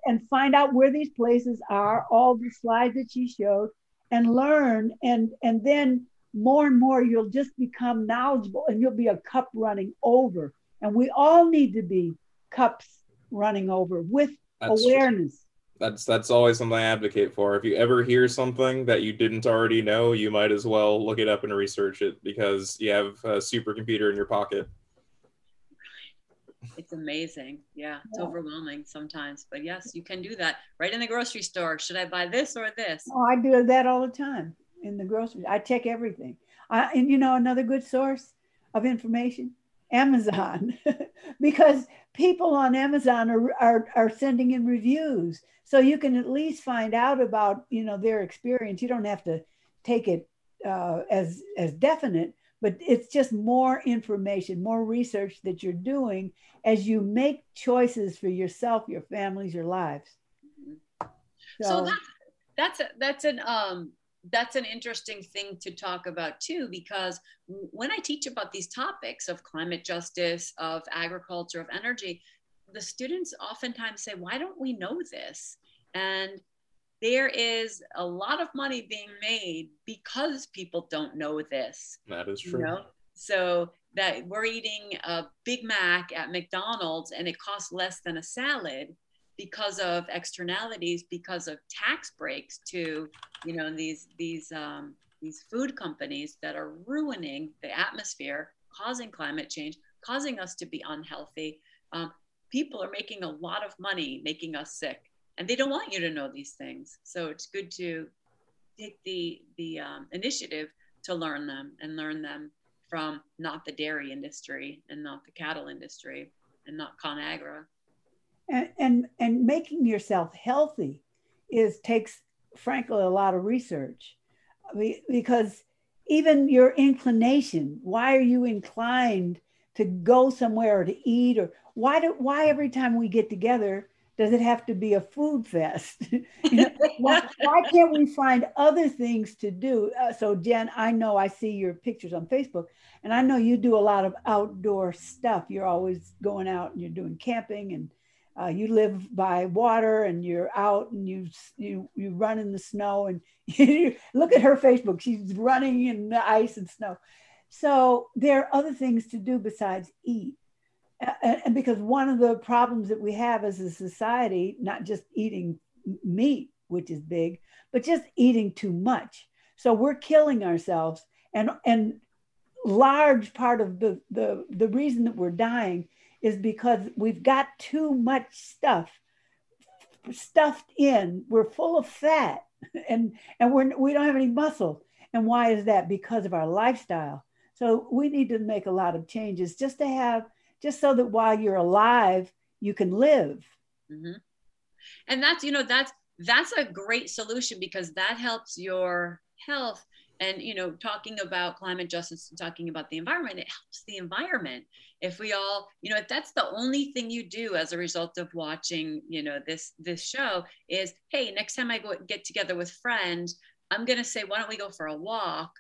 and find out where these places are, all the slides that she showed, and learn, and and then more and more you'll just become knowledgeable and you'll be a cup running over. And we all need to be cups running over with that's, awareness. That's that's always something I advocate for. If you ever hear something that you didn't already know, you might as well look it up and research it because you have a supercomputer in your pocket. It's amazing. Yeah, it's yeah. overwhelming sometimes. But yes, you can do that right in the grocery store. Should I buy this or this? Oh, I do that all the time in the grocery. I check everything. I, and you know, another good source of information, Amazon, because people on Amazon are, are, are sending in reviews. So you can at least find out about, you know, their experience. You don't have to take it uh, as, as definite, but it's just more information, more research that you're doing as you make choices for yourself, your families, your lives. So, so that's that's a, that's an um that's an interesting thing to talk about too, because when I teach about these topics of climate justice, of agriculture, of energy, the students oftentimes say, Why don't we know this? And there is a lot of money being made because people don't know this. That is true. You know? So that we're eating a Big Mac at McDonald's and it costs less than a salad because of externalities, because of tax breaks to, you know, these these um, these food companies that are ruining the atmosphere, causing climate change, causing us to be unhealthy. Um, people are making a lot of money making us sick, and they don't want you to know these things. So it's good to take the the um, initiative to learn them and learn them from not the dairy industry and not the cattle industry and not ConAgra and, and and making yourself healthy is takes frankly a lot of research. Because even your inclination why are you inclined to go somewhere or to eat or why do why every time we get together does it have to be a food fest? Know, why, why, can't we find other things to do? Uh, so jen i know i see your pictures on facebook and i know you do a lot of outdoor stuff. You're always going out and you're doing camping and uh, you live by water and you're out and you you you run in the snow and you look at her Facebook. She's running in the ice and snow. So there are other things to do besides eat. And, and because one of the problems that we have as a society, not just eating meat, which is big, but just eating too much. So we're killing ourselves. And and large part of the the, the reason that we're dying is because we've got too much stuff stuffed in. We're full of fat and and we're we don't have any muscle. And why is that? Because of our lifestyle. So we need to make a lot of changes just to have just so that while you're alive, you can live. Mm-hmm. And that's you know that's that's a great solution because that helps your health and you know talking about climate justice and talking about the environment it helps the environment. If we all you know if that's the only thing you do as a result of watching you know this this show is hey next time i go get together with friends i'm going to say why don't we go for a walk?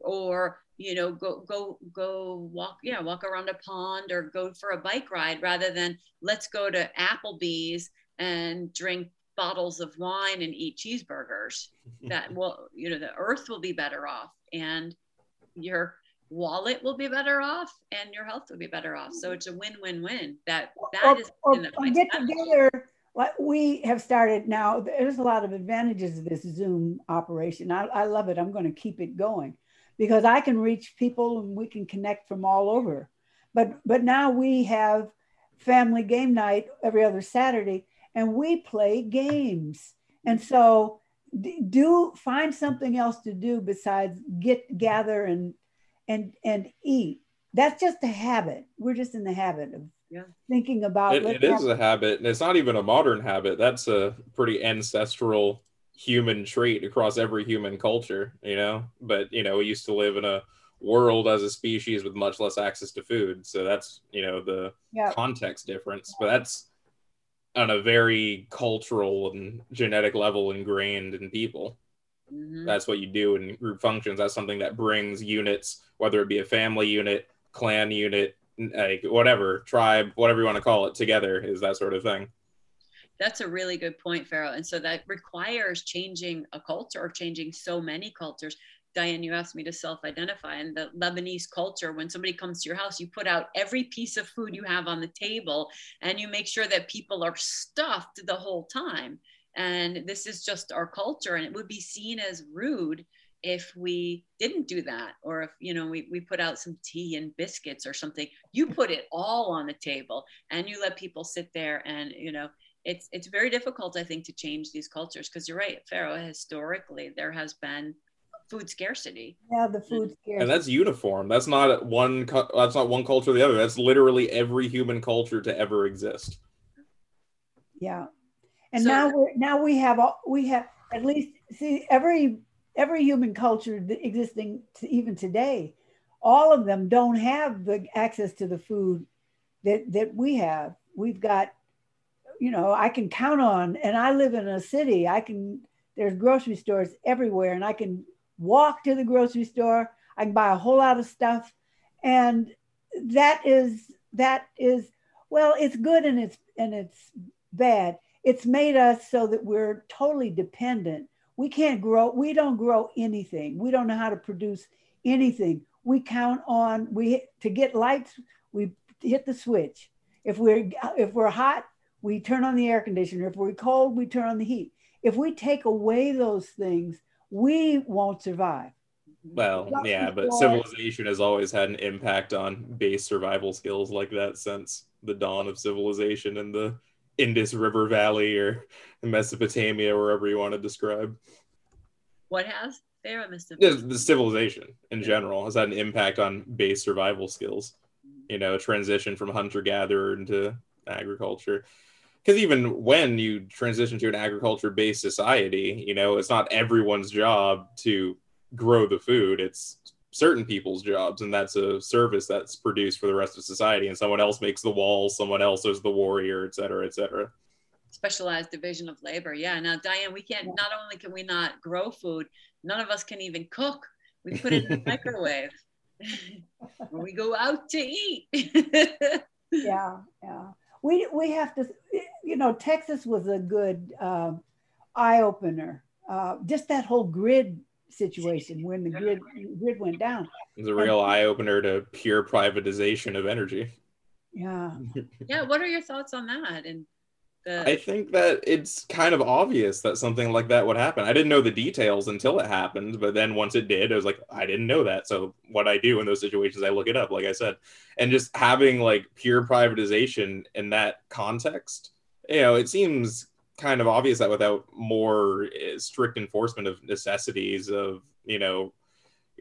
Or you know go go go walk yeah walk around a pond or go for a bike ride rather than let's go to applebee's and drink bottles of wine and eat cheeseburgers that will you know the earth will be better off and your wallet will be better off and your health will be better off. So it's a win-win-win. That that or, is or, or get together. What we have started now there's a lot of advantages of this zoom operation. I, I love it. I'm going to keep it going because I can reach people and we can connect from all over. But but now we have family game night every other Saturday and we play games. And so do find something else to do besides get gather and and and eat. That's just a habit. We're just in the habit of yeah. thinking about it, it is a habit and it's not even a modern habit. That's a pretty ancestral human trait across every human culture, you know. But you know, we used to live in a world as a species with much less access to food, so that's you know the yeah. context difference. But that's on a very cultural and genetic level ingrained in people. Mm-hmm. That's what you do in group functions. That's something that brings units, whether it be a family unit, clan unit, like whatever tribe, whatever you want to call it, together is that sort of thing that's a really good point, Farrah. And so that requires changing a culture or changing so many cultures. Diane, you asked me to self identify. And the Lebanese culture, when somebody comes to your house, you put out every piece of food you have on the table and you make sure that people are stuffed the whole time. And this is just our culture. And it would be seen as rude if we didn't do that or if you know we, we put out some tea and biscuits or something you put it all on the table and you let people sit there and you know it's it's very difficult, I think, to change these cultures because you're right, Farrah. Historically, there has been food scarcity. Yeah, the food scarcity, and that's uniform. That's not one. That's not one culture or the other. That's literally every human culture to ever exist. Yeah, and so, now we're now we have all, we have at least see every every human culture existing to, even today, all of them don't have the access to the food that that we have. We've got you know, I can count on, and I live in a city, I can, there's grocery stores everywhere, and I can walk to the grocery store, I can buy a whole lot of stuff. And that is, that is, well, it's good and it's, and it's bad. It's made us so that we're totally dependent. We can't grow, we don't grow anything. We don't know how to produce anything. We count on, we, to get lights, we hit the switch. If we're, if we're hot, we turn on the air conditioner. If we're cold, we turn on the heat. If we take away those things, we won't survive. Well, yeah, but civilization has always had an impact on base survival skills like that since the dawn of civilization in the Indus River Valley or Mesopotamia, wherever you want to describe. What has? There, Mr. Yeah, the civilization in general has had an impact on base survival skills. You know, a transition from hunter gatherer into agriculture because even when you transition to an agriculture based society you know it's not everyone's job to grow the food it's certain people's jobs and that's a service that's produced for the rest of society and someone else makes the walls someone else is the warrior et cetera et cetera. Specialized division of labor yeah. Now diane we can't not only can we not grow food none of us can even cook. We put it in the microwave. When we go out to eat. Yeah yeah we we have to, you know, Texas was a good uh, eye opener. Uh, just that whole grid situation when the grid grid went down. It's a real eye opener to pure privatization of energy. Yeah. yeah. What are your thoughts on that? And I think that it's kind of obvious that something like that would happen. I didn't know the details until it happened, but then once it did, I was like, I didn't know that. So what I do in those situations, I look it up, like I said, and just having like pure privatization in that context, you know, it seems kind of obvious that without more eh, strict enforcement of necessities of you know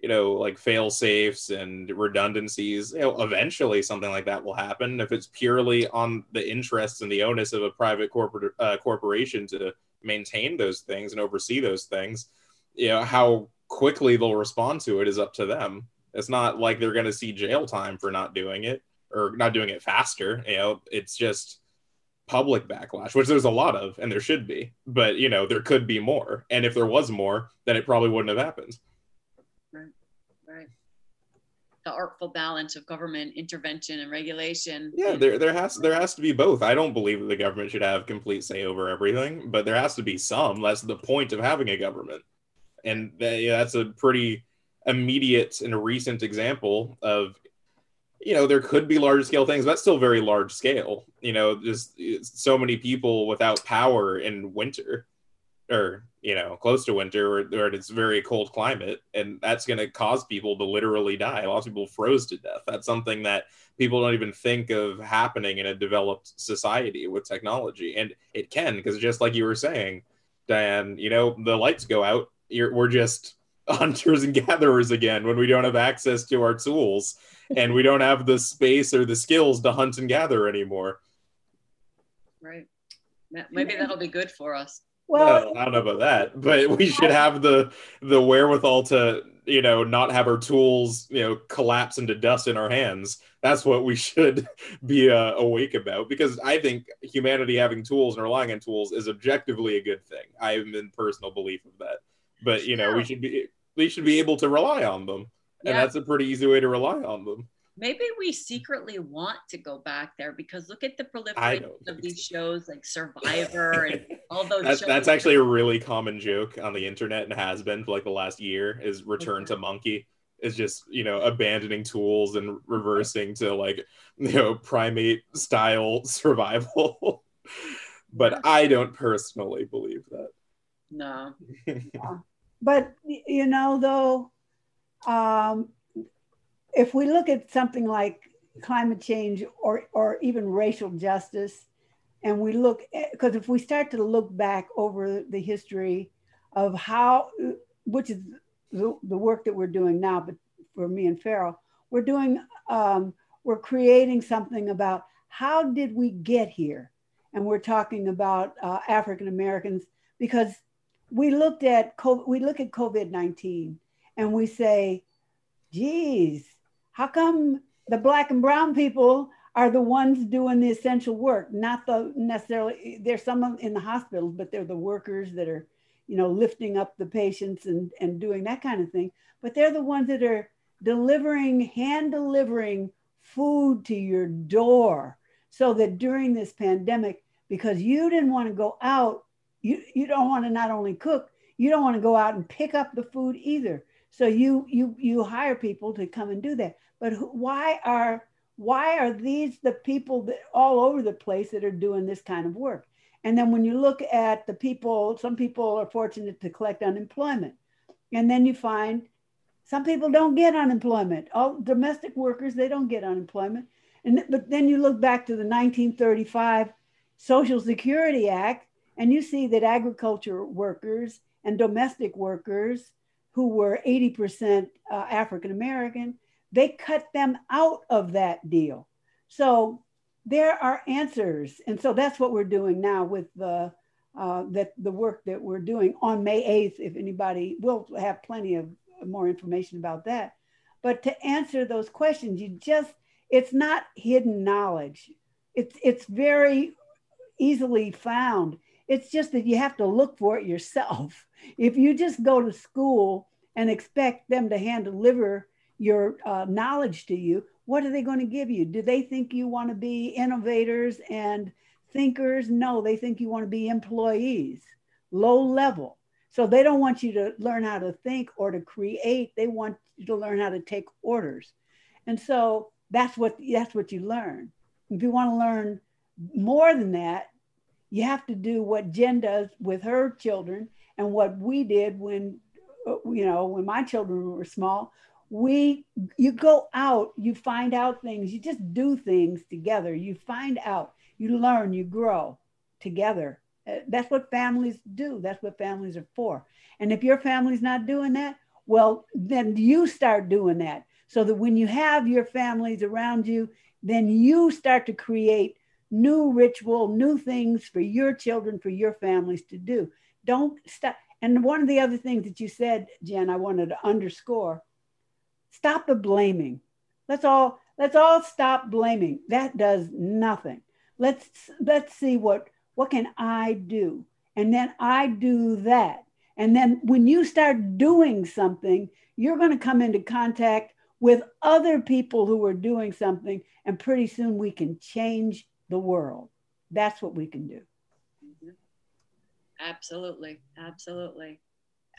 you know, like fail safes and redundancies, you know, eventually something like that will happen. If it's purely on the interests and the onus of a private corporate uh, corporation to maintain those things and oversee those things, you know, how quickly they'll respond to it is up to them. It's not like they're going to see jail time for not doing it or not doing it faster. You know, it's just public backlash, which there's a lot of, and there should be, but you know, there could be more. And if there was more, then it probably wouldn't have happened. The artful balance of government intervention and regulation. Yeah, there there has there has to be both. I don't believe that the government should have complete say over everything, but there has to be some. That's the point of having a government, and that, yeah, that's a pretty immediate and recent example of you know there could be large scale things but still very large scale you know just so many people without power in winter or you know close to winter or, it's very cold climate and that's going to cause people to literally die. A lot of people froze to death. That's something that people don't even think of happening in a developed society with technology and it can because just like you were saying diane you know the lights go out. You're, we're just hunters and gatherers again when we don't have access to our tools and we don't have the space or the skills to hunt and gather anymore. Right. Maybe that'll be good for us well, I don't know about that, but we should have the the wherewithal to you know not have our tools you know collapse into dust in our hands. That's what we should be uh, awake about because I think humanity having tools and relying on tools is objectively a good thing. I am in personal belief of that, but you know we should be we should be able to rely on them, and yeah. that's a pretty easy way to rely on them maybe we secretly want to go back there because look at the proliferation of these shows like Survivor and all those. That's, that's, actually a really common joke on the internet and has been for like the last year. Is Return okay. to Monkey is just you know abandoning tools and reversing to like you know primate style survival. but I don't personally believe that. No. but you know though um if we look at something like climate change or, or even racial justice, and we look because if we start to look back over the history of how, which is the, the work that we're doing now, but for me and Farrell, we're doing, um, we're creating something about how did we get here? And we're talking about uh, African Americans because we looked at COVID, we look at COVID 19 and we say, geez, how come the black and brown people are the ones doing the essential work, not the necessarily, there's some in the hospitals, but they're the workers that are, you know, lifting up the patients and, and doing that kind of thing. But they're the ones that are delivering, hand delivering food to your door so that during this pandemic, because you didn't want to go out, you, you don't want to not only cook, you don't want to go out and pick up the food either. So you you you hire people to come and do that. But why are why are these the people that all over the place that are doing this kind of work? And then when you look at the people, some people are fortunate to collect unemployment. And then you find some people don't get unemployment. All domestic workers, they don't get unemployment. And but then you look back to the 1935 Social Security Act, and you see that agriculture workers and domestic workers who were 80% uh, African American they cut them out of that deal. So there are answers. And so that's what we're doing now with the uh, that the work that we're doing on May 8th. If anybody will have plenty of more information about that. But to answer those questions, you just it's not hidden knowledge. It's it's very easily found. It's just that you have to look for it yourself. If you just go to school and expect them to hand deliver your uh, knowledge to you, what are they going to give you? Do they think you want to be innovators and thinkers? No, they think you want to be employees, low level. So they don't want you to learn how to think or to create. They want you to learn how to take orders. And so that's what that's what you learn. If you want to learn more than that, you have to do what Jen does with her children and what we did when uh, you know when my children were small we you go out you find out things you just do things together. You find out you learn you grow together. Uh, that's what families do. That's what families are for. And if your family's not doing that well then you start doing that. So that when you have your families around you then you start to create new ritual new things for your children for your families to do. Don't stop and one of the other things that you said jen i wanted to underscore Stop the blaming. Let's all let's all stop blaming. That does nothing. Let's let's see what what can I do? And then I do that. And then when you start doing something, you're going to come into contact with other people who are doing something, and pretty soon we can change the world. That's what we can do. Mm-hmm. Absolutely, absolutely.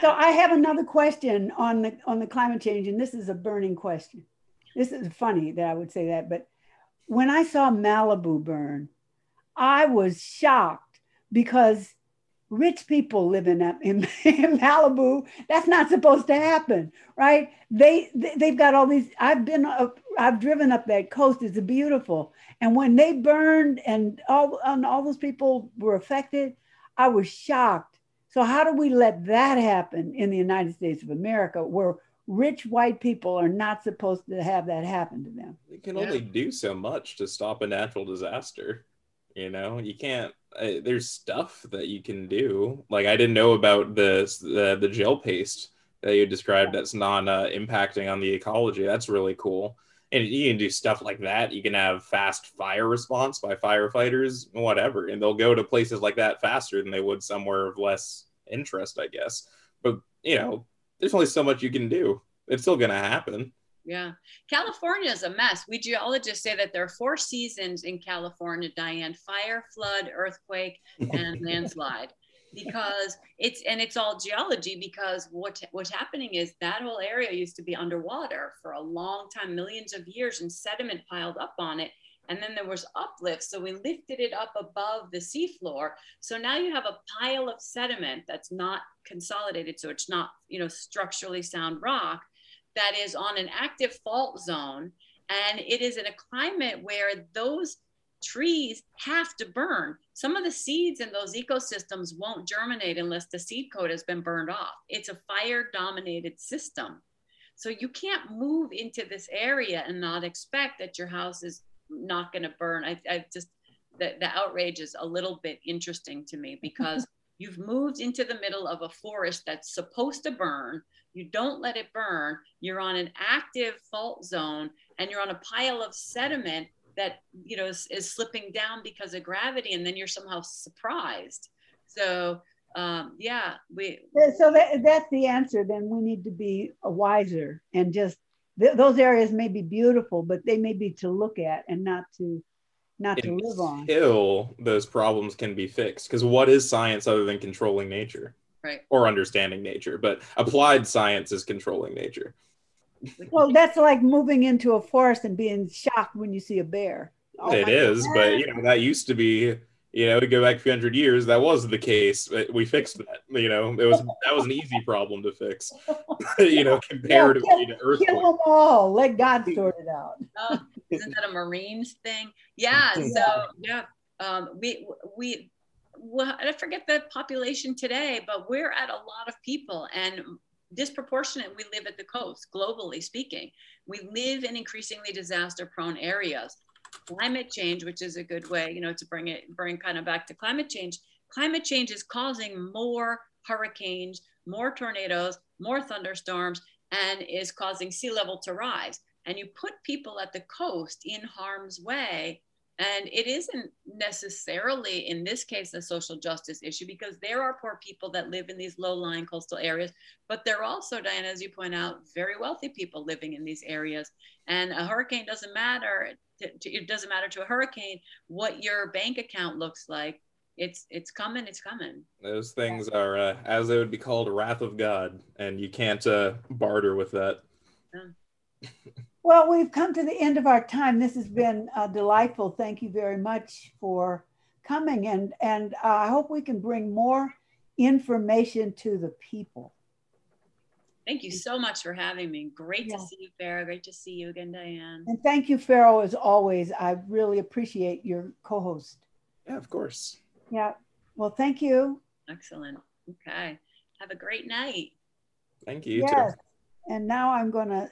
So I have another question on the on the climate change, and this is a burning question. This is funny that I would say that, but when I saw Malibu burn, I was shocked because rich people live in, in, in Malibu. That's not supposed to happen, right? They, they have got all these. I've been up, I've driven up that coast. It's beautiful. And when they burned and all and all those people were affected, I was shocked. So how do we let that happen in the United States of America, where rich white people are not supposed to have that happen to them? You can only do so much to stop a natural disaster. You know, you can't. Uh, there's stuff that you can do. Like I didn't know about the the, the gel paste that you described that's non uh, impacting on the ecology. That's really cool. And you can do stuff like that. You can have fast fire response by firefighters, whatever, and they'll go to places like that faster than they would somewhere of less interest, I guess. But you know, there's only so much you can do. It's still going to happen. Yeah. California is a mess. We geologists say that there are four seasons in California, Diane fire, flood, earthquake, and landslide. Because it's and it's all geology because what what's happening is that whole area used to be underwater for a long time, millions of years, and sediment piled up on it. And then there was uplift. So we lifted it up above the seafloor. So now you have a pile of sediment that's not consolidated. So it's not, you know, structurally sound rock that is on an active fault zone. And it is in a climate where those trees have to burn. Some of the seeds in those ecosystems won't germinate unless the seed coat has been burned off. It's a fire dominated system. So you can't move into this area and not expect that your house is not going to burn. I, I just, the, the outrage is a little bit interesting to me because you've moved into the middle of a forest that's supposed to burn you don't let it burn, you're on an active fault zone and you're on a pile of sediment that you know is, is slipping down because of gravity and then you're somehow surprised. So um, yeah we so that, that's the answer then we need to be wiser and just th- those areas may be beautiful but they may be to look at and not to not to live on. Until those problems can be fixed because what is science other than controlling nature? Right. Or understanding nature but applied science is controlling nature well that's like moving into a forest and being shocked when you see a bear. Oh it is God. but you know that used to be you know to go back a few hundred years that was the case we fixed that you know it was that was an easy problem to fix you know comparatively yeah, kill, to earthquake kill them all let god sort it out. Oh, isn't that a marines thing? Yeah so yeah um, we we well, I forget the population today, but we're at a lot of people and disproportionate we live at the coast, globally speaking. We live in increasingly disaster prone areas. Climate change, which is a good way, you know, to bring it, bring kind of back to climate change. Climate change is causing more hurricanes, more tornadoes, more thunderstorms, and is causing sea level to rise. And you put people at the coast in harm's way and it isn't necessarily, in this case, a social justice issue because there are poor people that live in these low lying coastal areas, but there are also, Diana, as you point out, very wealthy people living in these areas. And a hurricane doesn't matter. It doesn't matter to a hurricane what your bank account looks like. It's it's coming. It's coming. Those things are, uh, as they would be called, wrath of God, and you can't uh, barter with that. Yeah. Well, we've come to the end of our time. This has been uh, delightful. Thank you very much for coming, and and uh, I hope we can bring more information to the people. Thank you so much for having me. Great yeah. to see you, Farrah. Great to see you again, Diane. And thank you, Farrell, as always. I really appreciate your co-host. Yeah, of course. Yeah. Well, thank you. Excellent. Okay. Have a great night. Thank you. Yes. Too. And now I'm going to